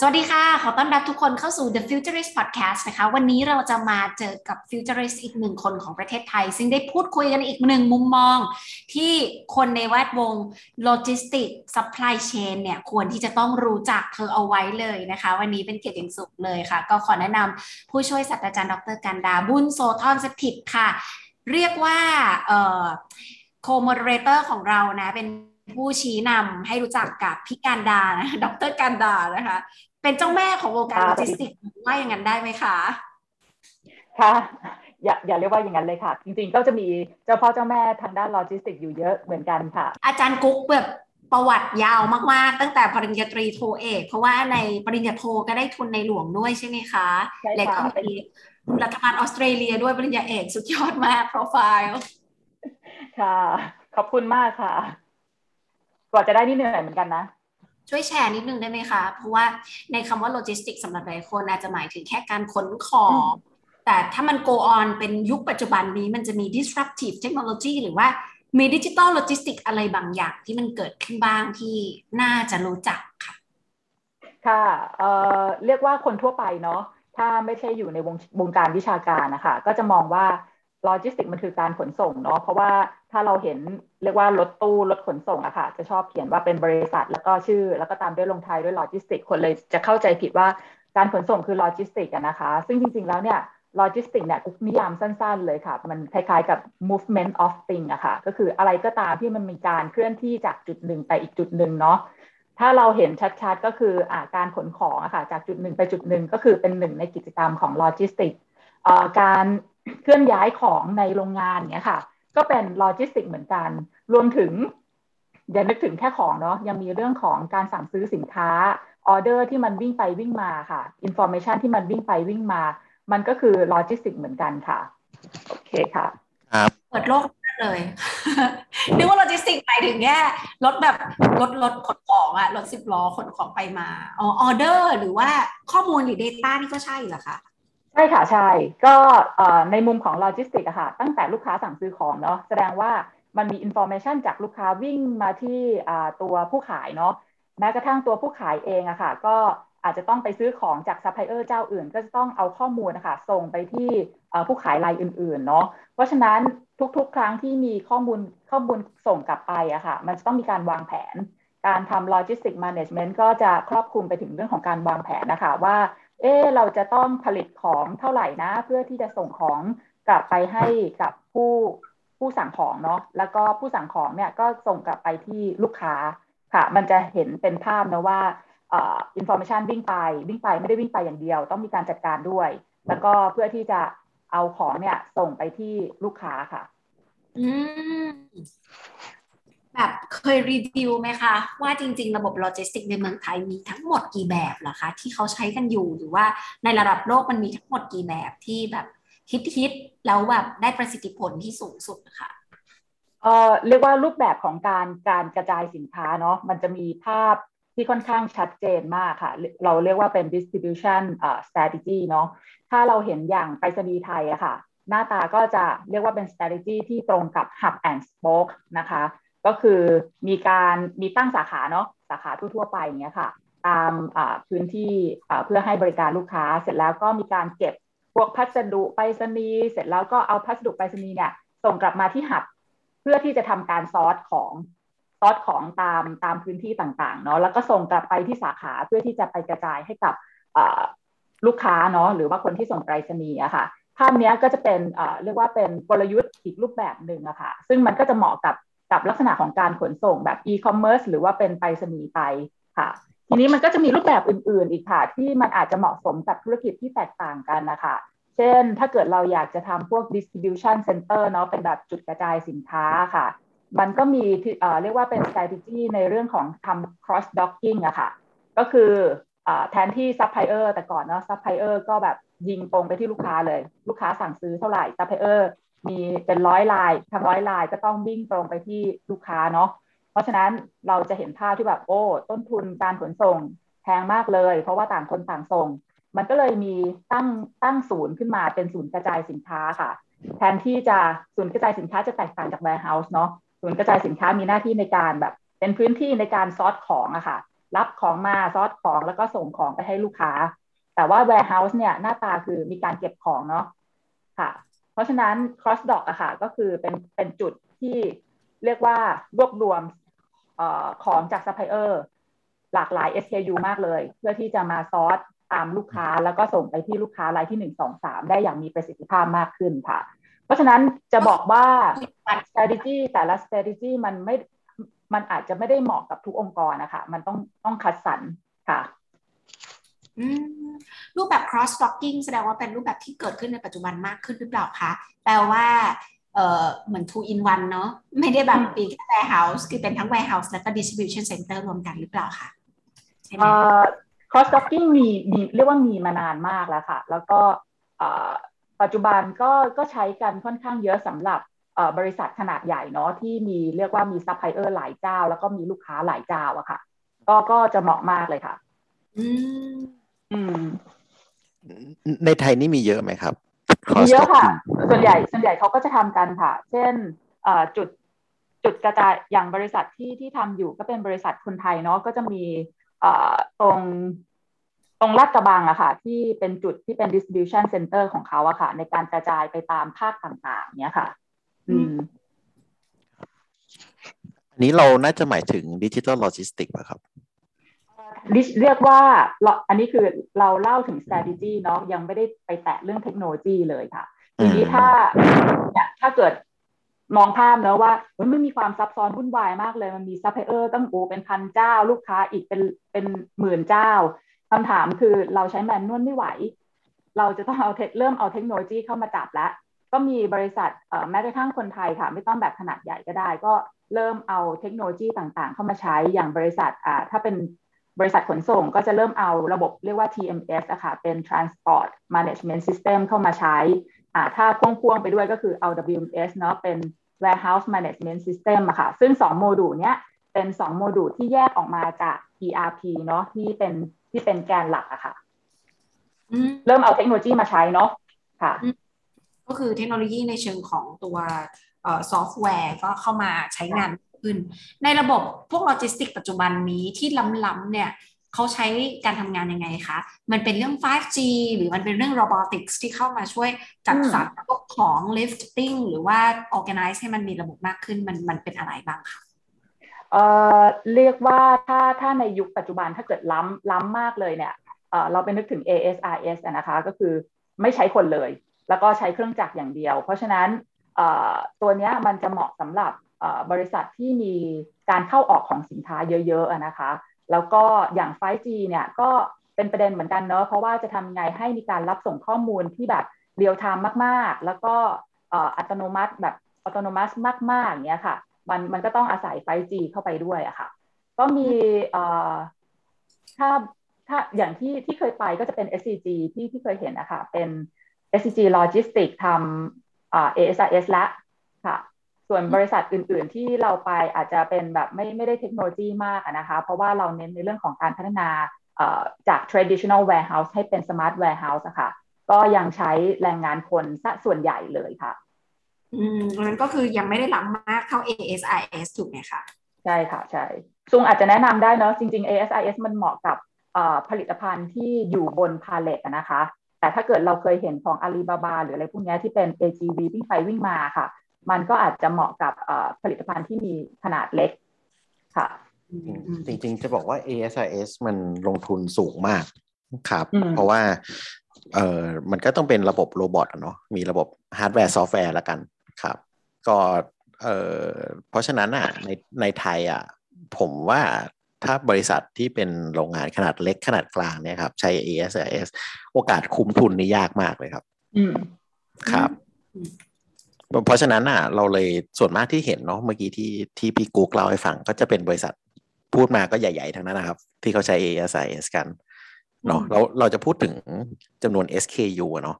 สวัสดีค่ะ ขอต้อนรับทุกคนเข้าสู่ The Futurist Podcast นะคะ วันนี้เราจะมาเจอกับ Futurist อีกหนึ่งคนของประเทศไทย ซึ่งได้พูดคุยกันอีกหนึ่งมุมมอง ที่คนในแวดวงโลจิสติกซัพพลายเชนเนี่ย ควรที่จะต้องรู้จักเธอเอาไว้เลยนะคะ วันนี้เป็นเกียรติอย่างสูงเลยค่ะ ก็ขอแนะนำผู้ช่วยศาสตราจารย์ดรกานดา บุญโสธรสถิตย์ค่ะ เรียกว่า co-moderator ของเรานะเป็นผู้ชี้นำให้รู้จักกับพี่กานดานะดรกานดานะคะ เป็นเจ้าแม่ของวงการโลจิสติกส์ว่าอย่างนั้นได้ไหมคะค่ะอย่าอย่าเรียกว่าอย่างนั้นเลยค่ะ จริงๆก็จะมีเจ้าพ่อเจ้าแม่ทางด้านโลจิสติกส์อยู่เยอะเหมือนกันค่ะ อาจารย์กุ๊กแบบประวัติยาวมากๆ ตั้งแต่ปริญญาตรีโทเอกเพราะว่าในปริญญาโทก็ได้ทุนในหลวงด้วยใช่ไหมคะใช่ค่ะและก็มีรัฐบาลออสเตรเลียด้วยปริญญาเอกสุดยอดมากโปรไฟล์ค่ะ ขอบคุณมากค่ะกว่าจะได้นี่เหนื่อยเหมือนกันนะ ช่วยแชร์นิดนึงได้ไหมคะ เพราะว่าในคำว่าโลจิสติกส์สำหรับหลายคนอาจจะหมายถึงแค่การขนของ แต่ถ้ามัน go on เป็นยุคปัจจุบันนี้มันจะมี disruptive technology หรือว่ามี digital logistics อะไรบางอย่างที่มันเกิดขึ้นบ้างที่น่าจะรู้จักค่ะ ค่ะเอ่อเรียกว่าคนทั่วไปเนาะถ้าไม่ใช่อยู่ในวงวงการวิชาการนะคะก็จะมองว่า โลจิสติกส์มันคือการขนส่งเนาะเพราะว่าถ้าเราเห็นเรียกว่ารถตู้รถขนส่งอะค่ะ จะชอบเขียนว่าเป็นบริษัท แล้วก็ชื่อ แล้วก็ตามด้วยลงท้ายด้วยโลจิสติกส์คนเลยจะเข้าใจผิดว่าการขนส่งคือโลจิสติกส์นะคะ ซึ่งจริง ๆ แล้วเนี่ยโลจิสติกส์เนี่ยนิยามสั้น ๆ เลยค่ะ มันคล้ายๆกับ movement of thing อะค่ะ ก็คืออะไรก็ตามที่มันมีการเคลื่อนที่จากจุดหนึ่งไปอีกจุดหนึ่งเนาะถ้าเราเห็นชัดๆ ก็คืออาการขนของอะค่ะจากจุดหนึ่งไปจุดหนึ่งก็คือเป็นหนึ่งในกิจกรรมของโลจิสติกส์การ เคลื่อนย้ายของในโรงงานเนี้ยค่ะ ก็เป็นโลจิสติกส์เหมือนกัน รวมถึงอย่านึกถึงแค่ของเนาะยังมีเรื่องของการสั่งซื้อสินค้าออเดอร์ที่มันวิ่งไปวิ่งมาค่ะอินโฟ a t ชันที่มันวิ่งไปวิ่งมา มันก็คือโลจิสติกส์เหมือนกันค่ะ โอเคค่ะครับเปิดโลกมากเลยนึกว่าโลจิสติกส์หมายถึงแค่รถแบบรถรถขนของอะรถสิบล้อขนของไปมาอ๋อออเดอร์หรือว่าข้อมูลหรือ Data นี่ก็ใช่เหรอคะใช่ค่ะใช่ ก็ในมุมของโลจิสติกส์อะค่ะ ตั้งแต่ลูกค้าสั่งซื้อของเนาะแสดงว่ามันมีอินโฟ a t ชันจากลูกค้าวิ่งมาที่ตัวผู้ขายเนาะแม้กระทั่งตัวผู้ขายเองอะค่ะ ก็อาจจะต้องไปซื้อของจากซัพพลายเออร์เจ้าอื่น ก็จะต้องเอาข้อมูลนะคะส่งไปที่ผู้ขายรายอื่นๆเนาะเพราะฉะนั้นทุกๆ ครั้งที่มีข้อมูลข้อมูลส่งกลับไปอะค่ะ มันจะต้องมีการวางแผน การทำ logistics management ก็จะครอบคลุมไปถึงเรื่องของการวางแผนนะคะว่า เออเราจะต้องผลิตของเท่าไหร่นะ เพื่อที่จะส่งของกลับไปให้กับผู้ผู้สั่งของเนาะแล้วก็ผู้สั่งของเนี่ยก็ส่งกลับไปที่ลูกค้าค่ะ มันจะเห็นเป็นภาพนะว่าอินโฟ a t ชันวิ่งไปวิ่งไปไม่ได้วิ่งไปอย่างเดียว ต้องมีการจัดการด้วย แล้วก็เพื่อที่จะเอาของเนี่ยส่งไปที่ลูกค้าค่ะ อืม แบบเคยรีวิวไหมคะว่าจริง ๆ ระบบโลจิสติกในเมืองไทยมีทั้งหมดกี่แบบเหรอคะที่เขาใช้กันอยู่หรือว่าในระดับโลกมันมีทั้งหมดกี่แบบที่แบบฮิตฮิตๆแล้วแบบได้ประสิทธิผลที่สูงสุดนะคะเอ่อเรียกว่ารูปแบบของการการกระจายสินค้าเนาะมันจะมีภาพที่ค่อนข้างชัดเจนมากค่ะ เราเรียกว่าเป็น distribution uh, strategy เนาะถ้าเราเห็นอย่างไปรษณีย์ไทยอะค่ะ หน้าตาก็จะเรียกว่าเป็น strategy ที่ตรงกับ hub and spoke นะคะ ก็คือมีการมีตั้งสาขาเนาะสาขาทั่วๆไปอย่างเงี้ยค่ะตามพื้นที่เพื่อให้บริการลูกค้าเสร็จแล้วก็มีการเก็บพวกพัสดุไปรษณีย์เสร็จแล้วก็เอาพัสดุไปรษณีย์เนี่ยส่งกลับมาที่หับ เพื่อที่จะทำการซอร์สของซอสของตามตามพื้นที่ต่างๆเนาะแล้วก็ส่งกลับไปที่สาขาเพื่อที่จะไปกระจายให้กับลูกค้าเนาะหรือว่าคนที่ส่งไปรษณีย์อะค่ะภาพนี้ก็จะเป็นเรียกว่าเป็นกลยุทธ์อีกรูปแบบหนึ่งอะค่ะซึ่งมันก็จะเหมาะกับ กับลักษณะของการขนส่งแบบอีคอมเมิร์ซหรือว่าเป็นไปรษณีย์ไปค่ะทีนี้มันก็จะมีรูปแบบอื่น ๆ อีกค่ะ ที่มันอาจจะเหมาะสมกับธุรกิจที่แตกต่างกันนะคะเช่น ถ้าเกิดเราอยากจะทำพวก distribution center เนาะเป็นแบบจุดกระจายสินค้าค่ะ มันก็มีเเรียกว่าเป็น strategy ในเรื่องของทำ cross docking อะค่ะ ก็คืออแทนที่ supplier แต่ก่อนเนาะ supplier ก็แบบยิงตรงไปที่ลูกค้าเลย ลูกค้าสั่งซื้อเท่าไหร่ supplier มีเป็นร้อยลายทำร้อยลายก็ต้องวิ่งตรงไปที่ลูกค้าเนาะเพราะฉะนั้นเราจะเห็นภาพที่แบบโอ้ต้นทุนการขนส่งแพงมากเลย เพราะว่าต่างคนต่างส่ง มันก็เลยมีตั้งตั้งศูนย์ขึ้นมาเป็นศูนย์กระจายสินค้าค่ะ แทนที่จะศูนย์กระจายสินค้าจะแตกต่างจาก warehouse เนาะศูนย์กระจายสินค้ามีหน้าที่ในการแบบ เป็นพื้นที่ในการซอร์ตของอะค่ะ รับของมาซอร์ตของแล้วก็ส่งของไปให้ลูกค้า แต่ว่า warehouse เนี่ยหน้าตาคือมีการเก็บของเนาะค่ะ ราะฉะนั้น cross dock อะค่ะก็คือเป็นเป็นจุดที่เรียกว่ารวบรวมอของจากซัพพลายเออร์หลากหลาย SKU มากเลย เพื่อที่จะมา sort ตามลูกค้าแล้วก็ส่งไปที่ลูกค้ารายที่หนึ่งสองสามได้อย่างมีประสิทธิภาพมากขึ้นค่ะ เพราะฉะนั้นจะบอกว่า strategy แต่ละ strategy มันไม่มันอาจจะไม่ได้เหมาะกับทุกองค์กรนะคะ มันต้องต้องคัดสรรค่ะ รูปแบบ cross docking แสดงว่าเป็นรูปแบบที่เกิดขึ้นในปัจจุบันมากขึ้นหรือเปล่าคะแปลว่าเออเหมือน two in one เนาะไม่ได้แบบเป็นแค่ warehouse คือเป็นทั้ง warehouse แล้วก็ distribution center รวมกันหรือเปล่าคะใช่ไหม cross docking มีมีเรียกว่ามีมานานมากแล้วค่ะ แล้วก็ปัจจุบันก็ก็ใช้กันค่อนข้างเยอะสำหรับบริษัทขนาดใหญ่เนาะที่มีเรียกว่ามีซัพพลายเออร์หลายเจ้า แล้วก็มีลูกค้าหลายเจ้าอะค่ะ ก็ก็จะเหมาะมากเลยค่ะ อืมอืม ในไทยนี่มีเยอะไหมครับมีเยอะค่ะ ส่วนใหญ่ส่วนใหญ่เขาก็จะทำกันค่ะ เช่นจุดจุดกระจายอย่างบริษัทที่ที่ทำอยู่ก็เป็นบริษัทคนไทยเนาะก็จะมีตรงตรงลาดกระบังอะค่ะ ที่เป็นจุดที่เป็น distribution center ของเขาอะค่ะ ในการกระจายไปตามภาคต่างๆ เนี้ยค่ะ อืมอันนี้เราน่าจะหมายถึงดิจิทัลโลจิสติกป่ะครับ เรียกว่าอันนี้คือเราเล่าถึง strategy เนาะยังไม่ได้ไปแตะเรื่องเทคโนโลยีเลยค่ะ ทีนี้ถ้าเนี่ยถ้าเกิดมองภาพเนอะว่ามันไม่มีความซับซ้อนวุ่นวายมากเลย มันมีซัพพลายเออร์ตั้งโอเป็นพันเจ้า ลูกค้าอีกเป็นเป็นหมื่นเจ้าคำถามคือเราใช้ manual ไม่ไหว เราจะต้องเอาเริ่มเอาเทคโนโลยีเข้ามาจับแล้วก็มีบริษัทแม้กระทั่งคนไทยค่ะ ไม่ต้องแบบขนาดใหญ่ก็ได้ ก็เริ่มเอาเทคโนโลยีต่างๆ เข้ามาใช้อย่างบริษัทอ่าถ้าเป็น บริษัทขนส่งก็จะเริ่มเอาระบบเรียกว่า TMS อะค่ะเป็น Transport Management System เข้ามาใช้อ่าถ้าพ่วงๆไปด้วยก็คือเอา WMS เนาะเป็น Warehouse Management System อะค่ะ ซึ่ง 2 โมดูลเนี้ยเป็น 2 โมดูลที่แยกออกมาจาก ERP เนาะที่เป็นที่เป็นแกนหลักอะค่ะเริ่มเอาเทคโนโลยีมาใช้เนาะค่ะ ก็คือเทคโนโลยีในเชิงของตัวซอฟต์แวร์ก็เข้ามาใช้งาน ขึ้น ในระบบพวกโลจิสติกส์ปัจจุบันนี้ที่ล้ำๆเนี่ยเขาใช้การทำงานยังไงคะ มันเป็นเรื่อง 5G หรือมันเป็นเรื่อง robotics ที่เข้ามาช่วยจัดสรรพวกของ lifting หรือว่า organize ให้มันมีระบบมากขึ้น มันมันเป็นอะไรบ้างคะเอ่อเรียกว่าถ้าถ้าในยุคปัจจุบันถ้าเกิดล้ำล้ำมากเลยเนี่ยเอ่อเราไปนึกถึง ASRS นะคะ ก็คือไม่ใช้คนเลย แล้วก็ใช้เครื่องจักรอย่างเดียว เพราะฉะนั้นเอ่อตัวเนี้ยมันจะเหมาะสำหรับ บริษัทที่มีการเข้าออกของสินค้าเยอะๆนะคะ แล้วก็อย่าง 5G เนี่ยก็เป็นประเด็นเหมือนกันเนอะเพราะว่าจะทำไงให้มีการรับส่งข้อมูลที่แบบเรียลไทม์มากๆ แล้วก็อัตโนมัติแบบอัตโนมัติมากๆอย่างเงี้ยค่ะมันมันก็ต้องอาศัย 5G เข้าไปด้วยอะค่ะ ก็มีถ้าถ้าอย่างที่ที่เคยไปก็จะเป็น SCG ที่ที่เคยเห็นนะคะเป็น SCG Logistics ทำ ASRS ละค่ะ ส่วนบริษัทอื่น ๆ ที่เราไปอาจจะเป็นแบบไม่ไม่ได้เทคโนโลยีมากนะคะ เพราะว่าเราเน้นในเรื่องของการพัฒนาจาก traditional warehouse ให้เป็น smart warehouse อะค่ะ ก็ยังใช้แรงงานคนซะส่วนใหญ่เลยค่ะ อืมนั้นก็คือยังไม่ได้ล้ำมากเท่า ASIS ถูกไหมคะใช่ค่ะ ใช่ซุงอาจจะแนะนำได้เนาะจริง ๆ ASIS มันเหมาะกับผลิตภัณฑ์ที่อยู่บนพาเลตนะคะ แต่ถ้าเกิดเราเคยเห็นของ Alibaba หรืออะไรพวกนี้ที่เป็น AGV วิ่งไปวิ่งมาค่ะ มันก็อาจจะเหมาะกับผลิตภัณฑ์ที่มีขนาดเล็กค่ะจริงๆ จะบอกว่า ASIS มันลงทุนสูงมากครับ เพราะว่าเออมันก็ต้องเป็นระบบ robot เนาะมีระบบฮาร์ดแวร์ซอฟต์แวร์ละกันครับ ก็เออเพราะฉะนั้นอะในในไทยอะผมว่าถ้าบริษัทที่เป็นโรงงานขนาดเล็กขนาดกลางเนี่ยครับ ใช้ ASIS โอกาสคุ้มทุนนี่ยากมากเลยครับ อืมครับ เพราะฉะนั้นอะเราเลยส่วนมากที่เห็นเนาะเมื่อกี้ที่ที่พี่กุ๊กเล่าให้ฟังก็จะเป็นบริษัทพูดมาก็ใหญ่ๆ ทั้งนั้นนะครับ ที่เขาใช้ ASIS กันเนาะเราเราจะพูดถึงจำนวน SKU เนาะ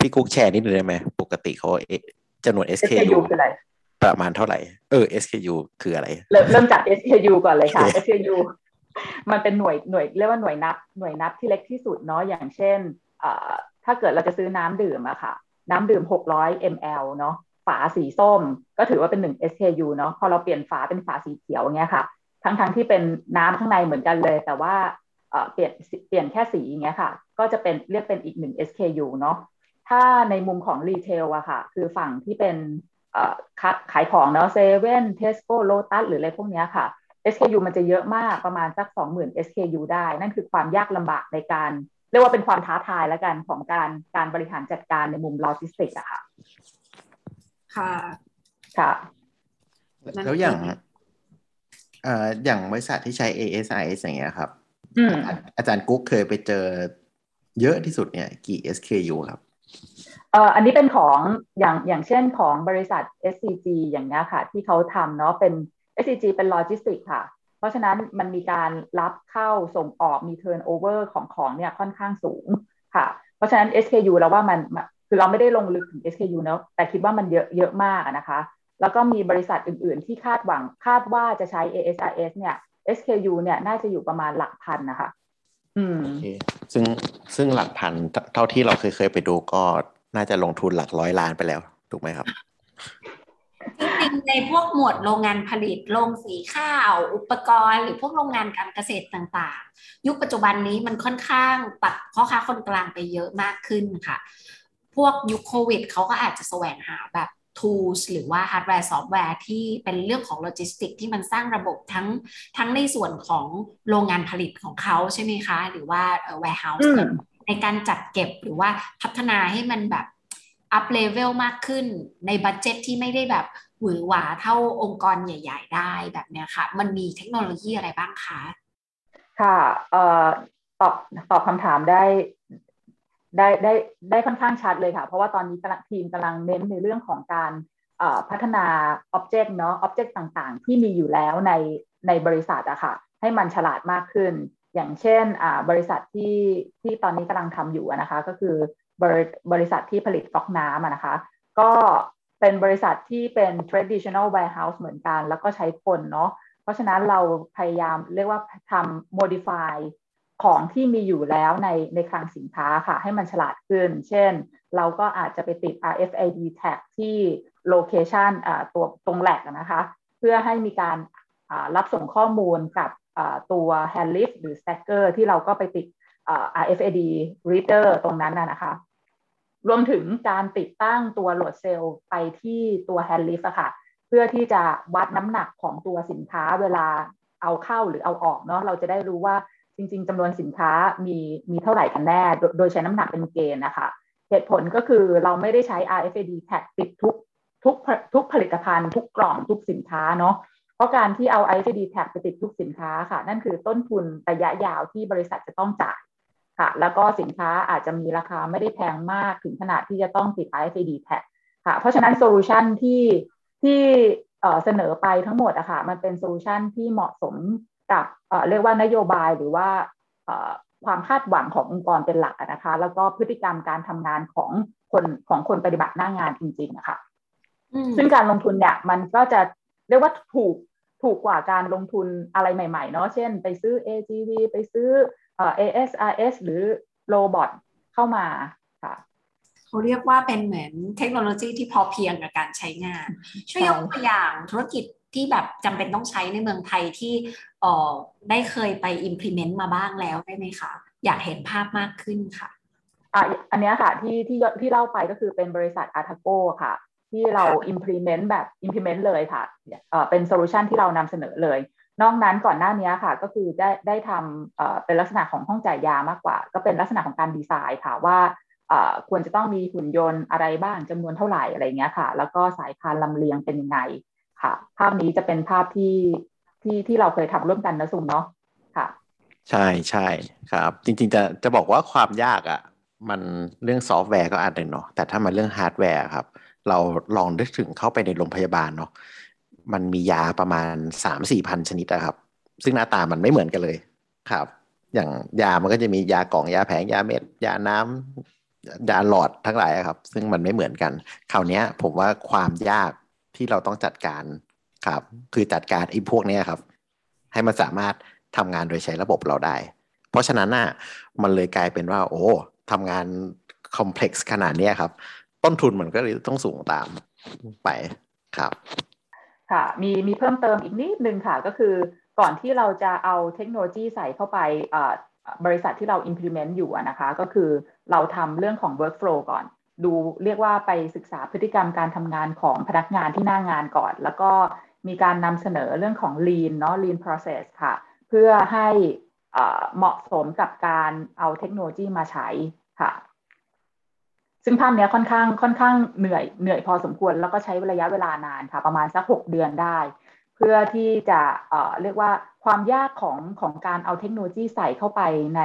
พี่กุ๊กแชร์นิดนึงได้ไหมปกติเขาจำนวน SKU คืออะไรประมาณเท่าไหร่ เออ SKU คืออะไร เริ่มเริ่มจาก SKU ก่อนเลยค่ะ SKU มันเป็นหน่วยหน่วยเรียกว่าหน่วยนับ หน่วยนับที่เล็กที่สุดเนาะอย่างเช่นถ้าเกิดเราจะซื้อน้ำดื่มอะค่ะ น้ำดื่ม 600 ml เนาะฝาสีส้ม ก็ถือว่าเป็น1 SKU เนาะพอเราเปลี่ยนฝาเป็นฝาสีเขียวเงี้ยค่ะ ทั้งๆทที่เป็นน้ำข้างในเหมือนกันเลย แต่ว่าเปลี่ยนเปลี่ยนแค่สีอย่างเงี้ยค่ะ ก็จะเป็นเรียกเป็นอีกหนึ่ง SKU เนาะถ้าในมุมของ retail อะค่ะ คือฝั่งที่เป็นขายของเนาะเซเว่นเทสโก้โลตัสหรืออะไรพวกนี้ค่ะ SKU มันจะเยอะมากประมาณสัก 20,000 SKU ได้ นั่นคือความยากลำบากในการ เรียกว่าเป็นความท้าทายแล้วกันของการการบริหารจัดการในมุมโลจิสติกอะค่ะ ค่ะ ค่ะ แล้วอย่างเอ่ออย่างบริษัทที่ใช้ ASIS อย่างเงี้ยครับอาจารย์กุ๊กเคยไปเจอเยอะที่สุดเนี่ยกี่ SKU ครับเอ่ออันนี้เป็นของอย่างอย่างเช่นของบริษัท SCG อย่างเงี้ยค่ะ ที่เขาทำเนาะเป็น SCG เป็นโลจิสติกค่ะ เพราะฉะนั้นมันมีการรับเข้าส่งออกมี turnover ของของเนี่ยค่อนข้างสูงค่ะ เพราะฉะนั้น SKU เราว่ามันคือเราไม่ได้ลงลึกถึง SKU เนาะแต่คิดว่ามันเยอะเยอะมากนะคะ แล้วก็มีบริษัทอื่น ๆ ที่คาดหวังคาดว่าจะใช้ ASRS เนี่ย SKU เนี่ยน่าจะอยู่ประมาณหลักพันนะคะอืมโอเคซึ่งซึ่งหลักพันเท่าที่เราเคยเคยไปดูก็น่าจะลงทุนหลักร้อยล้านไปแล้ว ถูกไหมครับ จริงๆในพวกหมวดโรงงานผลิตโรงสีข้าว อุปกรณ์ หรือพวกโรงงานการเกษตรต่างๆ ยุคปัจจุบันนี้มันค่อนข้างตัดพ่อค้าคนกลางไปเยอะมากขึ้นค่ะ พวกยุคโควิดเขาก็อาจจะแสวงหาแบบ tools หรือว่าฮาร์ดแวร์ซอฟต์แวร์ที่เป็นเรื่องของโลจิสติกที่มันสร้างระบบทั้งทั้งในส่วนของโรงงานผลิตของเขาใช่ไหมคะ หรือว่า warehouse ในการจัดเก็บหรือว่าพัฒนาให้มันแบบ up level มากขึ้นใน budget ที่ไม่ได้แบบ หวือหวาเท่าองค์กรใหญ่ ๆ ได้แบบเนี้ยค่ะ มันมีเทคโนโลยีอะไรบ้างคะค่ะเอ่อตอบตอบคำถามได้ได้ได้ได้ค่อนข้างชัดเลยค่ะ เพราะว่าตอนนี้กำลังทีมกำลังเน้นในเรื่องของการพัฒนาอ็อบเจกต์เนาะอ็อบเจกต์ต่างๆ ที่มีอยู่แล้วในในบริษัทอะค่ะ ให้มันฉลาดมากขึ้น อย่างเช่นบริษัทที่ที่ตอนนี้กำลังทำอยู่นะคะ ก็คือบริบริษัทที่ผลิตฟอกน้ำนะคะ ก็ เป็นบริษัทที่เป็น traditional warehouse เหมือนกัน แล้วก็ใช้คนเนาะเพราะฉะนั้นเราพยายามเรียกว่าทำ modify ของที่มีอยู่แล้วในในคลังสินค้าค่ะ ให้มันฉลาดขึ้น เช่น เราก็อาจจะไปติด RFID tag ที่ location ตัวตรงแหลกนะคะ เพื่อให้มีการรับส่งข้อมูลกับตัว hand lift หรือ stacker ที่เราก็ไปติด RFID reader ตรงนั้นนะคะ รวมถึงการติดตั้งตัวโหลดเซลล์ไปที่ตัว hand lift ค่ะเพื่อที่จะวัดน้ำหนักของตัวสินค้าเวลาเอาเข้าหรือเอาออกเนาะเราจะได้รู้ว่าจริง ๆจำนวนสินค้ามีมีเท่าไหร่กันแน่โดยใช้น้ำหนักเป็นเกณฑ์นะคะเหตุผลก็คือเราไม่ได้ใช้ RFID tag ติดทุกทุกทุกผลิตภัณฑ์ทุกกล่องทุกสินค้าเนาะเพราะการที่เอา RFID tag ไปติดทุกสินค้าค่ะ นั่นคือต้นทุนระยะยาวที่บริษัทจะต้องจ่าย ค่ะ แล้วก็สินค้าอาจจะมีราคาไม่ได้แพงมากถึงขนาดที่จะต้องติด RFID tag ค่ะ เพราะฉะนั้น solution ที่ที่เสนอไปทั้งหมดอะค่ะมันเป็น solution ที่เหมาะสมกับเรียกว่านโยบายหรือว่าความคาดหวังขององค์กรเป็นหลักนะคะ แล้วก็พฤติกรรมการทำงานของคนของคนปฏิบัติหน้างานจริงๆนะคะซึ่งการลงทุนเนี่ยมันก็จะเรียกว่าถูกถูกกว่าการลงทุนอะไรใหม่ๆเนาะเช่น ไปซื้อ AGV ไปซื้อ ASRS หรือrobot เข้ามาค่ะเขาเรียกว่าเป็นเหมือนเทคโนโลยีที่พอเพียงกับการใช้งาน ช่วยยกตัวอย่างธุรกิจที่แบบจำเป็นต้องใช้ในเมืองไทยที่เออได้เคยไป implement มาบ้างแล้วได้ไหมคะ อยากเห็นภาพมากขึ้นค่ะอะอันนี้ค่ะที่ที่ที่เล่าไปก็คือเป็นบริษัทอาร์ทโกค่ะ ที่เรา implement แบบ implement เลยค่ะเอ่อเป็น solution ที่เรานำเสนอเลย นอกนั้นก่อนหน้านี้ค่ะ ก็คือได้ได้ทำเป็นลักษณะของห้องจ่ายยามากกว่า ก็เป็นลักษณะของการดีไซน์ค่ะว่าควรจะต้องมีหุ่นยนต์อะไรบ้างจำนวนเท่าไหร่อะไรเงี้ยค่ะ แล้วก็สายพานลำเลียงเป็นยังไงค่ะ ภาพนี้จะเป็นภาพที่ที่ที่เราเคยทำร่วมกันนะซุมเนาะค่ะ ใช่ใช่ครับ จริง ๆ จะจะบอกว่าความยากอะ่ะ มันเรื่องซอฟต์แวร์ก็อาจจะเนาะแต่ถ้ามันเรื่องฮาร์ดแวร์ครับ เราลองนึกถึงเข้าไปในโรงพยาบาลเนาะ มันมียาประมาณสามสี่พันชนิดนะครับ ซึ่งหน้าตามันไม่เหมือนกันเลยครับ อย่างยามันก็จะมียากล่องยาแผงยาเม็ด ยาน้ำยาหลอดทั้งหลายครับ ซึ่งมันไม่เหมือนกัน คราวนี้ผมว่าความยากที่เราต้องจัดการครับ คือจัดการไอ้พวกนี้ครับ ให้มันสามารถทำงานโดยใช้ระบบเราได้ เพราะฉะนั้นน่ะมันเลยกลายเป็นว่า โอ้ทำงานคอมเพล็กซ์ขนาดนี้ครับ ต้นทุนมันก็เลยต้องสูงตามไปครับ ค่ะมีมีเพิ่มเติมอีกนิดนึงค่ะ ก็คือก่อนที่เราจะเอาเทคโนโลยีใส่เข้าไปบริษัทที่เรา implement อยู่นะคะ ก็คือเราทำเรื่องของ workflow ก่อน ดูเรียกว่าไปศึกษาพฤติกรรมการทำงานของพนักงานที่หน้างานก่อน แล้วก็มีการนำเสนอเรื่องของ lean เนาะ lean process ค่ะ เพื่อให้เหมาะสมกับการเอาเทคโนโลยีมาใช้ค่ะ ซึ่งภาพนี้ค่อนข้างค่อนข้างเหนื่อยเหนื่อยพอสมควร แล้วก็ใช้ระยะเวลานานค่ะประมาณสักหกเดือนได้ เพื่อที่จะเอ่อเรียกว่าความยากของของการเอาเทคโนโลยีใส่เข้าไปใน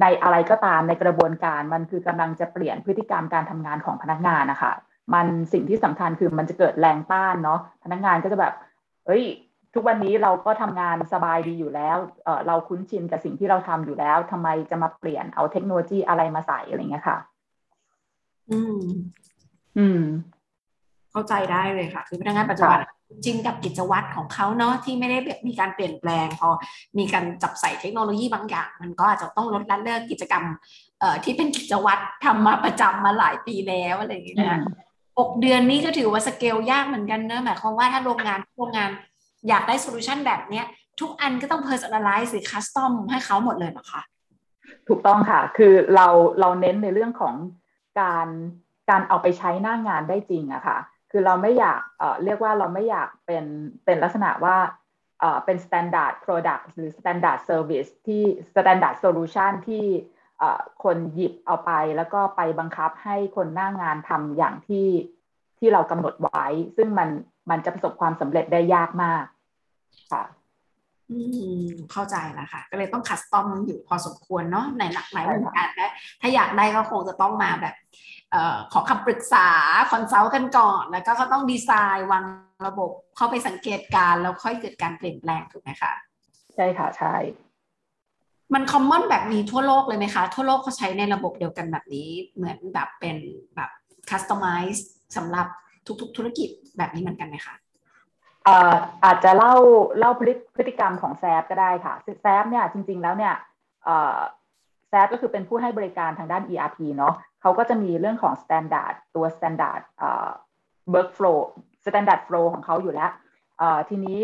ในอะไรก็ตามในกระบวนการมันคือกำลังจะเปลี่ยนพฤติกรรมการทำงานของพนักงานนะคะมันสิ่งที่สำคัญคือมันจะเกิดแรงต้านเนาะพนักงานก็จะแบบเอ้ย ทุกวันนี้เราก็ทำงานสบายดีอยู่แล้วเเราคุ้นชินกับสิ่งที่เราทำอยู่แล้วทำไมจะมาเปลี่ยนเอาเทคโนโลยีอะไรมาใส่อะไรเงี้ยค่ะ อืม อืม เข้าใจได้เลยค่ะ คือพนักงานปัจจุบันจินกับกิจวัตรของเขาเนาะที่ไม่ได้แบบมีการเปลี่ยนแปลง พอมีการจับใส่เทคโนโลยีบางอย่าง มันก็อาจจะต้องลดละเลิกกิจกรรมเอ่อที่เป็นกิจวัตรทำมาประจำมาหลายปีแล้วอะไรอย่างเงี้ยนะหกเดือนนี้ก็ถือว่าสเกลยากเหมือนกันเนอะหมายความว่าถ้าโรงงานโรงงานอยากได้ solution แบบเนี้ย ทุกอันก็ต้อง personalize หรือ custom ให้เขาหมดเลยเหรอคะถูกต้องค่ะ คือเราเราเน้นในเรื่องของ การการเอาไปใช้หน้างานได้จริงอะค่ะ คือเราไม่อยากเอ่อเรียกว่าเราไม่อยากเป็นเป็นลักษณะว่าเอ่อเป็น standard product หรือ standard service ที่ standard solution ที่คนหยิบเอาไปแล้วก็ไปบังคับให้คนหน้างานทำอย่างที่ที่เรากำหนดไว้ ซึ่งมันมันจะประสบความสำเร็จได้ยากมากค่ะ เข้าใจแล้วค่ะ ก็เลยต้อง custom อยู่พอสมควรเนาะในหลักหลายวงการนะถ้าอยากได้ก็คงจะต้องมาแบบออขอคำปรึกษา consult กันก่อน แล้วก็เขาต้องดีไซน์วางระบบเข้าไปสังเกตการแล้วค่อยเกิดการเปลี่ยนแปลงถูกไหมคะ ใช่ค่ะ ใช่ มันคอมมอนแบบนี้ทั่วโลกเลยไหมคะ ทั่วโลกเขาใช้ในระบบเดียวกันแบบนี้เหมือนแบบเป็นแบบคัสตอมไมซ์สำหรับทุกๆ ธุรกิจแบบนี้เหมือนกันไหมคะ อาจจะเล่าเล่าพฤติกรรมของแซฟก็ได้ค่ะแซฟเนี่ยจริง ๆ แล้วเนี่ยแซฟก็คือเป็นผู้ให้บริการทางด้าน ERP เนาะเขาก็จะมีเรื่องของ Standard ตัว Standard Workflow Standard Flow ของเขาอยู่แล้วทีนี้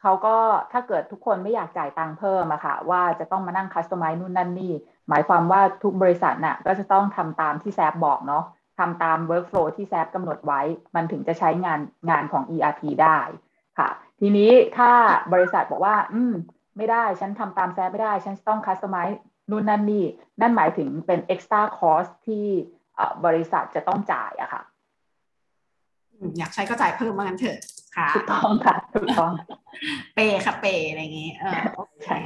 เขาก็ถ้าเกิดทุกคนไม่อยากจ่ายตังค์เพิ่มอะค่ะ ว่าจะต้องมานั่งคัสตอมไมซ์นู่นนั่นนี่ หมายความว่าทุกบริษัทน่ะก็จะต้องทำตามที่แซฟบอกเนาะทำตาม workflow ที่แซฟกำหนดไว้ มันถึงจะใช้งานงานของ ERP ได้ ค่ะ ทีนี้ถ้าบริษัทบอกว่า อืม ไม่ได้ฉันทำตามแซฟไม่ได้ ฉันต้องคัสตอมไมซ์นู่นนั่นนี่ นั่นหมายถึงเป็น extra cost ที่บริษัทจะต้องจ่ายอะค่ะ อยากใช้ก็จ่ายเพิ่มมากันเถอะค่ะถูกต้องค่ะถูกต้อง เปค่ะเปอะไรอย่างงี้เออใช่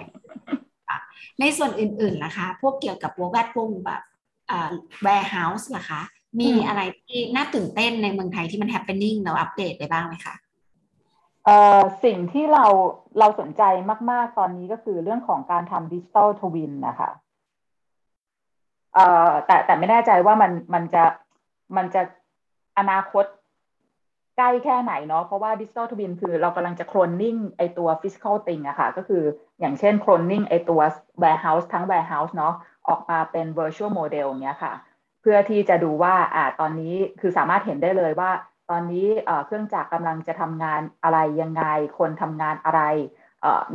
ในส่วนอื่นๆนะคะ พวกเกี่ยวกับวงแวดวงแบบอ่า warehouse ล่ะคะ มีอะไรที่น่าตื่นเต้นในเมืองไทยที่มัน happening เราอัปเดตได้บ้างไหมคะเอ่อ สิ่งที่เราเราสนใจมาก ๆ ตอนนี้ก็คือเรื่องของการทำดิจิตอลทวินนะคะเอ่อแต่แต่ไม่แน่ใจว่ามันมันจะมันจะอนาคตใกล้แค่ไหนเนาะเพราะว่า digital twin คือเรากำลังจะโคลนนิ่งไอตัว physical thing อะค่ะ ก็คืออย่างเช่นโคลนนิ่งไอตัว warehouse ทั้ง warehouse เนาะออกมาเป็น virtual model เนี้ยค่ะ เพื่อที่จะดูว่าอ่าตอนนี้คือสามารถเห็นได้เลยว่า ตอนนี้เครื่องจักรกำลังจะทำงานอะไรยังไง คนทำงานอะไร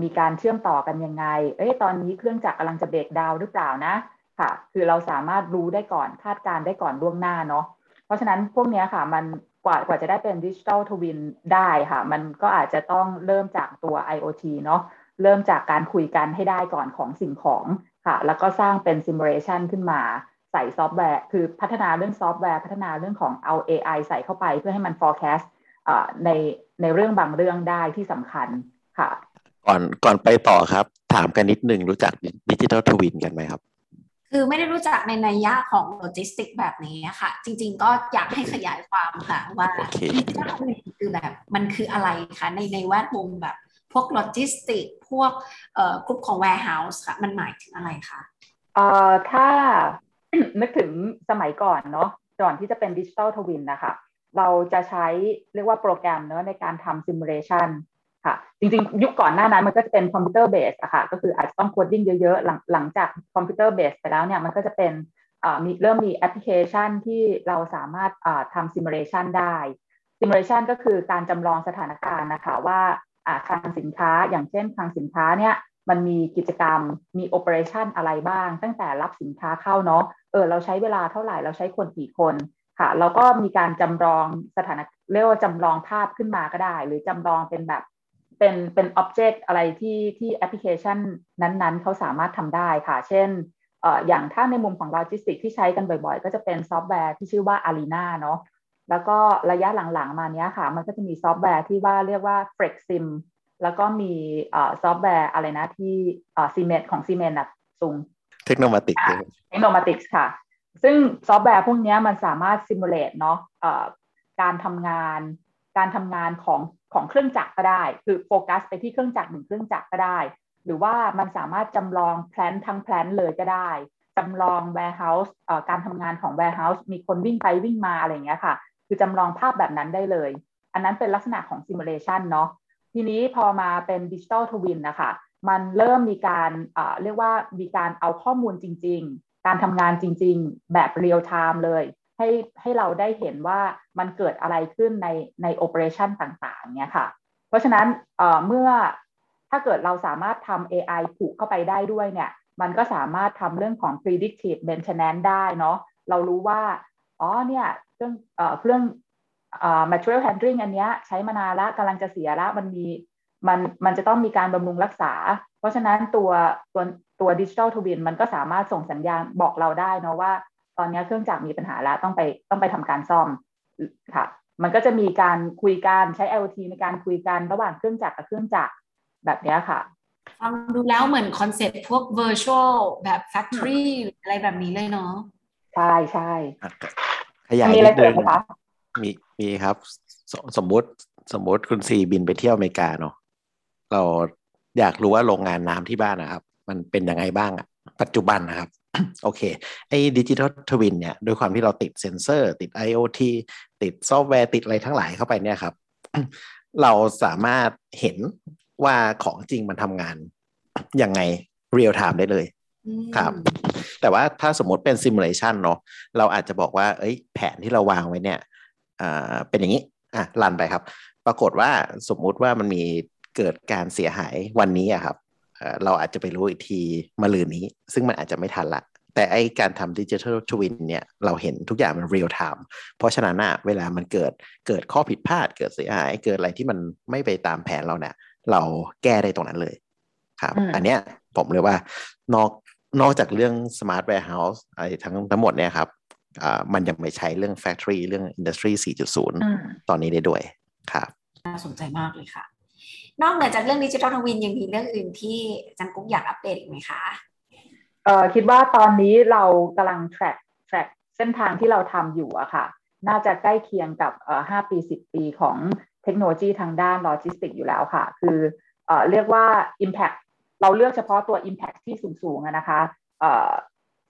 มีการเชื่อมต่อกันยังไง เอ้ยตอนนี้เครื่องจักรกำลังจะ breakdown หรือเปล่านะค่ะ คือเราสามารถรู้ได้ก่อนคาดการได้ก่อนล่วงหน้าเนาะเพราะฉะนั้นพวกนี้ค่ะมันกว่ากว่าจะได้เป็น digital twin ได้ค่ะ มันก็อาจจะต้องเริ่มจากตัว IoT เนาะเริ่มจากการคุยกันให้ได้ก่อนของสิ่งของค่ะ แล้วก็สร้างเป็น simulation ขึ้นมา ใส่ซอฟต์แวร์ คือพัฒนาเรื่องซอฟต์แวร์ พัฒนาเรื่องของเอา AI ใส่เข้าไปเพื่อให้มัน forecast ในในเรื่องบางเรื่องได้ที่สำคัญค่ะ ก่อนก่อนไปต่อครับ ถามกันนิดนึงรู้จัก digital twin กันไหมครับคือไม่ได้รู้จักในนัยยะของโลจิสติกแบบนี้ค่ะ จริง ๆ ก็อยากให้ขยายความค่ะว่าดิจิทัลคือแบบมันคืออะไรคะในในแวดวงแบบพวกโลจิสติกพวกเอ่อกลุ่มของ warehouse ค่ะ มันหมายถึงอะไรคะเอ่อถ้า นึกถึงสมัยก่อนเนาะก่อนที่จะเป็น digital twin นะคะเราจะใช้เรียกว่าโปรแกรมเนาะในการทำ simulation ค่ะ จริงๆ ยุคก่อนหน้านั้นมันก็จะเป็น computer base อะค่ะ ก็คืออาจจะต้อง coding เยอะๆ หลังหลังจาก computer base ไปแล้วเนี่ยมันก็จะเป็นมีเริ่มมีแอปพลิเคชันที่เราสามารถทำ simulation ได้ simulation ก็คือการจำลองสถานการณ์นะคะว่าคลังสินค้าอย่างเช่นคลังสินค้าเนี่ย มันมีกิจกรรมมี operation อะไรบ้าง ตั้งแต่รับสินค้าเข้าเนาะเออเราใช้เวลาเท่าไหร่เราใช้คนกี่คนค่ะแล้วก็มีการจำลองสถานะเรียกว่าจำลองภาพขึ้นมาก็ได้ หรือจำลองเป็นแบบเป็นเป็น object อะไรที่ที่แอปพลิเคชันนั้นๆ เขาสามารถทำได้ค่ะ เช่นเอ่ออย่างถ้าในมุมของโลจิสติกที่ใช้กันบ่อยๆ ก็จะเป็นซอฟต์แวร์ที่ชื่อว่า Arena เนาะแล้วก็ระยะหลังๆ มาเนี้ยค่ะ มันก็จะมีซอฟต์แวร์ที่ว่าเรียกว่า FlexSim แล้วก็มีซอฟต์แวร์อะไรนะที่Siemens ของ Siemens อะซุงเทคโนโลยีเทคโนโลยีค่ะ ซึ่งซอฟต์แวร์พวกนี้มันสามารถ simulate เนาะการทำงาน การทำงานของของเครื่องจักรก็ได้ คือโฟกัสไปที่เครื่องจักรหนึ่งเครื่องจักรก็ได้ หรือว่ามันสามารถจำลอง plant ทั้ง plant เลยก็ได้จำลอง warehouse การทำงานของ warehouse มีคนวิ่งไปวิ่งมาอะไรอย่างเงี้ยค่ะ คือจำลองภาพแบบนั้นได้เลย อันนั้นเป็นลักษณะของ simulation เนาะ ทีนี้พอมาเป็น digital twin นะคะ มันเริ่มมีการเรียกว่ามีการเอาข้อมูลจริง ๆ การทำงานจริง ๆ แบบ real-time เลย ให้ให้เราได้เห็นว่ามันเกิดอะไรขึ้นในใน operation ต่างๆเนี่ยค่ะ เพราะฉะนั้นเมื่อถ้าเกิดเราสามารถทำ AI ผูกเข้าไปได้ด้วยเนี่ย มันก็สามารถทำเรื่องของ predictive maintenance ได้เนาะ เรารู้ว่า อ๋อ เนี่ย เครื่องเครื่อง material handling อันนี้ใช้มานานแล้วกำลังจะเสียแล้วมันมีมันมันจะต้องมีการบำรุงรักษา เพราะฉะนั้นตัวตัวตัวดิจิทัลทวินมันก็สามารถส่งสัญญาณบอกเราได้นะว่า ตอนนี้เครื่องจักรมีปัญหาแล้วต้องไปต้องไปทำการซ่อมค่ะ มันก็จะมีการคุยกันใช้ IoT ในการคุยกันระหว่างเครื่องจักรกับเครื่องจักรแบบนี้ค่ะฟังดูแล้วเหมือนคอนเซ็ปต์พวก virtual แบบ factory อะไรแบบนี้เลยเนาะใช่ใช่ขยายนิดนึง มีมีครับสสมมุติสมมุติคุณซีบินไปเที่ยวอเมริกาเนาะเราอยากรู้ว่าโรงงานน้ำที่บ้านนะครับ มันเป็นยังไงบ้างอะปัจจุบันนะครับ โอเค ไอ้ digital twin เนี่ยด้วยความที่เราติดเซ็นเซอร์ ติด IoT ติดซอฟต์แวร์ติดอะไรทั้งหลายเข้าไปเนี่ยครับ เราสามารถเห็นว่าของจริงมันทำงานยังไง real-time ได้เลยครับ แต่ว่าถ้าสมมติเป็น simulation เนาะเราอาจจะบอกว่า เอ้ย แผนที่เราวางไว้เนี่ย เป็นอย่างนี้อะ run ไปครับ ปรากฏว่าสมมุติว่ามันมีเกิดการเสียหายวันนี้อะครับเราอาจจะไปรู้อีกทีมะรืนนี้ ซึ่งมันอาจจะไม่ทันละ แต่ไอการทำ digital twin เนี่ยเราเห็นทุกอย่างมัน real-time เพราะฉะนั้นอะเวลามันเกิดเกิดข้อผิดพลาด เกิดเสียหาย เกิดอะไรที่มันไม่ไปตามแผนเราเนี่ยเราแก้ได้ตรงนั้นเลยครับ อันเนี้ยผมเลยว่านอกนอกจากเรื่อง smart warehouse อะไรทั้งทั้งหมดเนี่ยครับ มันยังไม่ใช้เรื่อง factory เรื่อง industry 4.0 ตอนนี้ได้ด้วยครับน่าสนใจมากเลยค่ะ นอกเหนือจากเรื่องดิจิทัลทวินยังมีเรื่องอื่นที่จังกุ๊กอยากอัปเดตอีกไหมคะเอ่อคิดว่าตอนนี้เรากำลัง track track เส้นทางที่เราทำอยู่อะค่ะ น่าจะใกล้เคียงกับเอ่อ5ปี10ปีของเทคโนโลยีทางด้านโลจิสติกอยู่แล้วค่ะ คือเอ่อเรียกว่า impact เราเลือกเฉพาะตัว impact ที่สูงๆนะคะเอ่อ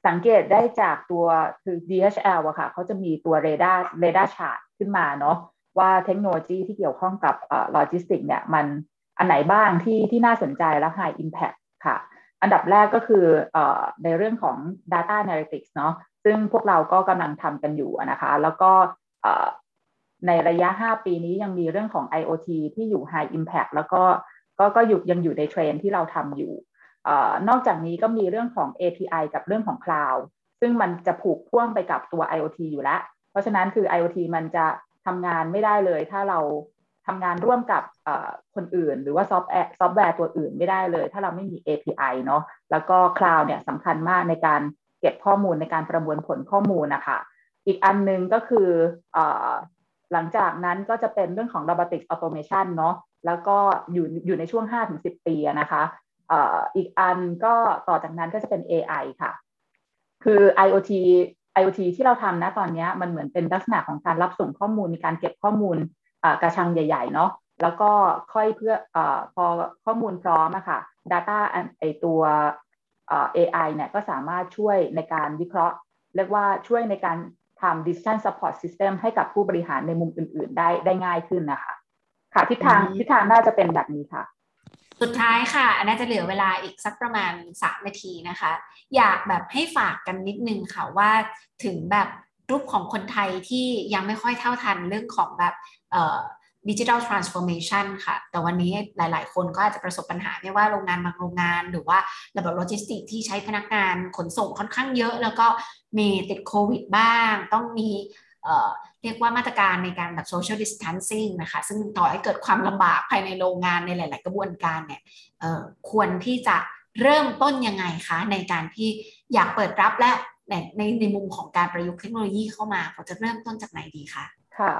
สังเกตได้จากตัวคือ DHL อะค่ะเขาจะมีตัว radar radar chart ขึ้นมาเนาะว่าเทคโนโลยีที่เกี่ยวข้องกับโลจิสติกเนี่ยมันอันไหนบ้างที่ที่น่าสนใจและ High Impact ค่ะ อันดับแรกก็คืออในเรื่องของ Data Analytics เนาะซึ่งพวกเราก็กำลังทำกันอยู่นะคะ แล้วก็ในระยะ 5 ปีนี้ยังมีเรื่องของ IoT ที่อยู่ High Impact แล้วก็ก็ก็อยู่ยังอยู่ในเทรนที่เราทำอยู่ นอกจากนี้ก็มีเรื่องของ API กับเรื่องของ Cloud ซึ่งมันจะผูกพ่วงไปกับตัว IoT อยู่แล้ว เพราะฉะนั้นคือ IoT มันจะทำงานไม่ได้เลย ถ้าเราทำงานร่วมกับคนอื่น หรือว่าซอฟต์แวร์ซอฟต์แวร์ตัวอื่นไม่ได้เลย ถ้าเราไม่มี API เนาะแล้วก็ Cloud เนี่ยสำคัญมากในการเก็บข้อมูลในการประมวลผลข้อมูลนะคะอีกอันนึงก็คืออหลังจากนั้นก็จะเป็นเรื่องของ robotics automation เนาะแล้วก็อยู่อยู่ในช่วง 5-10 ปีนะคะ อีกอันก็ต่อจากนั้นก็จะเป็น AI ค่ะ คือ IoT IoT ที่เราทำนะตอนนี้มันเหมือนเป็นลักษณะของการรับส่งข้อมูลมีการเก็บข้อมูลกระชังใหญ่ ๆ เนาะแล้วก็ค่อยเพื่ออพอข้อมูลพร้อมอะค่ะ Data ไอตัว AI เนี่ยก็สามารถช่วยในการวิเคราะห์ เรียกว่าช่วยในการทำ decision support system ให้กับผู้บริหารในมุมอื่น ๆ ได้ได้ง่ายขึ้นนะคะ ค่ะทิศทางทิศทางน่าจะเป็นแบบนี้ค่ะ สุดท้ายค่ะอันน่าจะเหลือเวลาอีกสักประมาณสามนาทีนะคะ อยากแบบให้ฝากกันนิดนึงค่ะว่าถึงแบบรูปของคนไทยที่ยังไม่ค่อยเท่าทันเรื่องของแบบ digital transformation ค่ะ แต่วันนี้หลาย ๆ คนก็อาจจะประสบปัญหาไม่ว่าโรงงานบางโรงงาน หรือว่าระบบโลจิสติกที่ใช้พนักงานขนส่งค่อนข้างเยอะ แล้วก็มีติดโควิดบ้าง ต้องมี เรียกว่ามาตรการในการแบบ social distancing นะคะ ซึ่งต่อให้เกิดความลำบากภายในโรงงานในหลาย ๆ กระบวนการเนี่ยควรที่จะเริ่มต้นยังไงคะในการที่อยากเปิดรับและในในในมุมของการประยุกต์เทคโนโลยีเข้ามาเราจะเริ่มต้นจากไหนดีคะค่ะ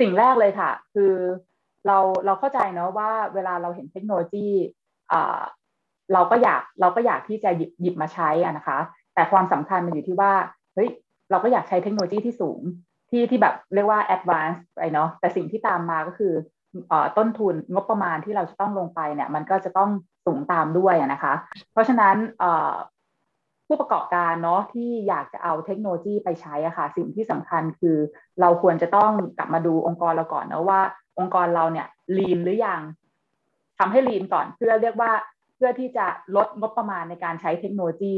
สิ่งแรกเลยค่ะ คือเราเราเข้าใจเนาะว่าเวลาเราเห็นเทคโนโลยีเราก็อยากเราก็อยากที่จะหยิบหยิบมาใช้อะนะคะ แต่ความสำคัญมันอยู่ที่ว่าเฮ้ย เราก็อยากใช้เทคโนโลยีที่สูงที่ที่แบบเรียกว่า advanced ไปเนาะแต่สิ่งที่ตามมาก็คือต้นทุนงบประมาณที่เราจะต้องลงไปเนี่ยมันก็จะต้องสูงตามด้วยนะคะ เพราะฉะนั้นผู้ประกอบการเนาะที่อยากจะเอาเทคโนโลยีไปใช้อะค่ะสิ่งที่สำคัญคือเราควรจะต้องกลับมาดูองค์กรเราก่อนนะว่า องค์กรเราเนี่ยลีนหรือยังทำให้ลีนก่อนเพื่อเรียกว่าเพื่อที่จะลดงบประมาณในการใช้เทคโนโลยี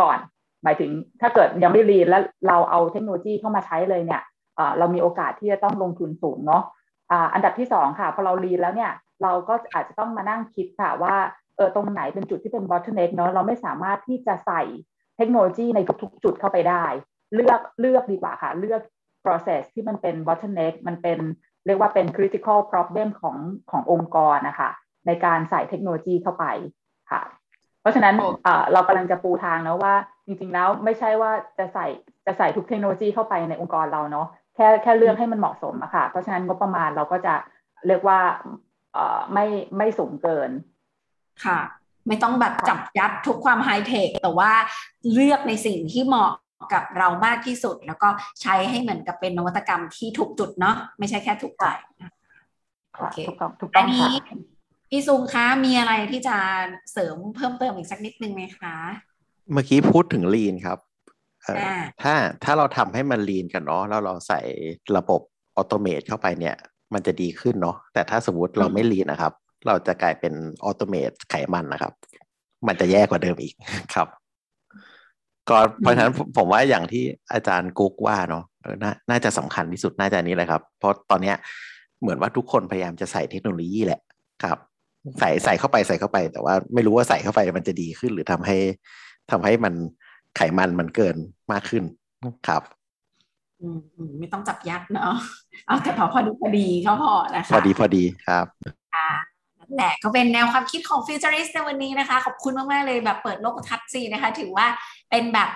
ก่อน หมายถึงถ้าเกิดยังไม่ลีนแล้วเราเอาเทคโนโลยีเข้ามาใช้เลยเนี่ยเรามีโอกาสที่จะต้องลงทุนสูงเนาะอันดับที่สองค่ะพอเราลีนแล้วเนี่ยเราก็อาจจะต้องมานั่งคิดค่ะว่าเออตรงไหนเป็นจุดที่เป็น bottleneck เนาะเราไม่สามารถที่จะใส่เทคโนโลยีในทุกๆ จุดเข้าไปได้ เลือกเลือกดีกว่าค่ะ เลือก process ที่มันเป็น bottleneck มันเป็นเรียกว่าเป็น critical problem ของขององค์กรนะคะในการใส่เทคโนโลยีเข้าไปค่ะ เพราะฉะนั้นเรากำลังจะปูทางนะว่า จริง ๆ แล้วไม่ใช่ว่าจะใส่จะใส่ทุกเทคโนโลยีเข้าไปในองค์กรเราเนาะแค่แค่เลือกให้มันเหมาะสมอะค่ะ เพราะฉะนั้นงบประมาณเราก็จะเรียกว่าไม่ไม่สูงเกินค่ะ ไม่ต้องแบบจับยัดทุกความไฮเทคแต่ว่าเลือกในสิ่งที่เหมาะกับเรามากที่สุด แล้วก็ใช้ให้เหมือนกับเป็นนวัตกรรมที่ถูกจุดเนาะไม่ใช่แค่ถูกใจโอเคถูกต้องถูกต้องค่ะพี่ซุงคะมีอะไรที่จะเสริมเพิ่มเติมอีกสักนิดนึงไหมคะ เมื่อกี้พูดถึง lean ครับถ้าถ้าเราทำให้มัน lean กันเนาะแล้วเราใส่ระบบ automate เข้าไปเนี่ย มันจะดีขึ้นเนาะแต่ถ้าสมมติเราไม่ lean นะครับ เราจะกลายเป็น automate ไขมันนะครับ มันจะแย่กว่าเดิมอีกครับก็เพราะฉะนั้นผมว่าอย่างที่อาจารย์กุ๊กว่าเนาะนน่าจะสำคัญที่สุดน่าจะนี้เลยครับ เพราะตอนเนี้ยเหมือนว่าทุกคนพยายามจะใส่เทคโนโลยีแหละครับ ใส่ใส่เข้าไปใส่เข้าไป แต่ว่าไม่รู้ว่าใส่เข้าไปมันจะดีขึ้นหรือทำให้ ทำให้มันไขมันมันเกินมากขึ้นครับอืมไม่ต้องจับยัดเนาะเอาแต่พอพอดีพอดีเขาพอนะคะพอดีพอดีครับแหละก็เป็นแนวความคิดของ Futurist ในวันนี้นะคะ ขอบคุณมาก ๆ เลยแบบเปิดโลกทัศน์สีนะคะ ถือว่าเป็นแบบ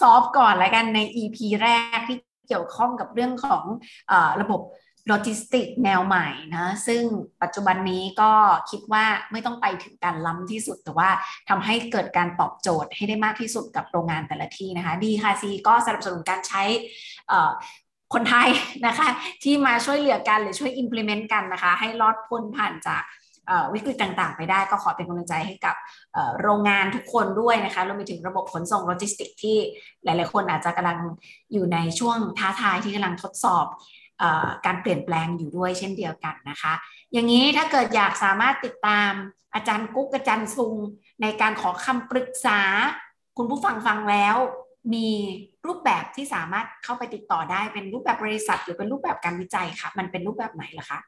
ซอฟๆก่อนแล้วกันใน EP แรกที่เกี่ยวข้องกับเรื่องของอระบบ โลจิสติกแนวใหม่นะซึ่งปัจจุบันนี้ก็คิดว่าไม่ต้องไปถึงการล้ำที่สุด แต่ว่าทำให้เกิดการตอบโจทย์ให้ได้มากที่สุดกับโรงงานแต่ละที่นะคะดีค่ะซีก็สนับสนุนการใช้คนไทยนะคะที่มาช่วยเหลือกันหรือช่วย implement กันนะคะให้รอดพ้นผ่านจากวิกฤตต่างๆ ไปได้ก็ขอเป็นกำลังใจให้กับโรงงานทุกคนด้วยนะคะรวมไปถึงระบบขนส่งโลจิสติกที่หลายๆ คนอาจจะกำลังอยู่ในช่วงท้าทายที่กำลังทดสอบ การเปลี่ยนแปลงอยู่ด้วยเช่นเดียวกันนะคะ อย่างนี้ถ้าเกิดอยากสามารถติดตามอาจารย์กุ๊กอาจารย์ซุง ในการขอคำปรึกษา คุณผู้ฟังฟังแล้ว มีรูปแบบที่สามารถเข้าไปติดต่อได้เป็นรูปแบบบริษัท หรือเป็นรูปแบบการวิจัยค่ะ มันเป็นรูปแบบไหนล่ะคะ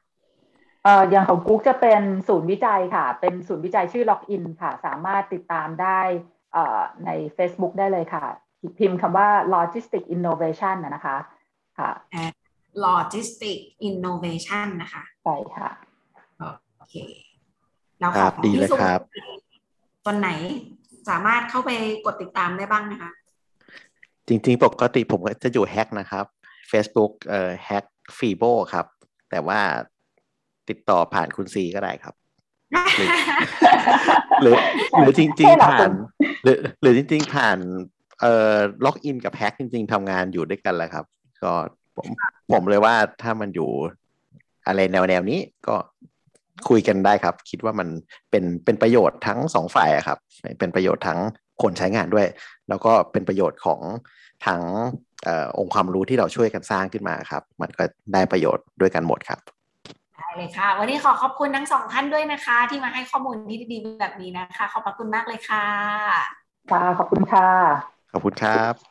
เอ่ออย่างของกุ๊กจะเป็นศูนย์วิจัยค่ะ เป็นศูนย์วิจัยชื่อ Login ค่ะ สามารถติดตามได้เอ่อใน Facebook ได้เลยค่ะ พิมพ์คำว่า Logistic Innovation นะคะค่ะ Logistic Innovation นะคะใช่ค่ะโอเคเราขอดีเลยครับตอนไหนสามารถเข้าไปกดติดตามได้บ้างนะคะ จริงๆ ปกติผมก็จะอยู่แฮกนะครับ Facebook เอ่อแฮกฟีโบครับ แต่ว่าติดต่อผ่านคุณซีก็ได้ครับ หรือหรือจริง ๆ ผ่าน หรือหรือจริง ๆ ผ่านเอ่อล็อกอินกับแฮกจริง ๆทำงานอยู่ด้วยกันแหละครับ ก็ ผมผมเลยว่าถ้ามันอยู่อะไรแนวแนวนี้ก็คุยกันได้ครับ คิดว่ามันเป็นเป็นประโยชน์ทั้งสองฝ่ายครับ เป็นประโยชน์ทั้งคนใช้งานด้วย แล้วก็เป็นประโยชน์ของทั้งอองค์ความรู้ที่เราช่วยกันสร้างขึ้นมาครับ มันก็ได้ประโยชน์ด้วยกันหมดครับได้เลยค่ะ วันนี้ขอขอบคุณทั้งสองท่านด้วยนะคะ ที่มาให้ข้อมูลที่ดีแบบนี้นะคะ ขอบพระคุณมากเลยค่ะค่ะขอบคุณค่ะ ขอบคุณครับ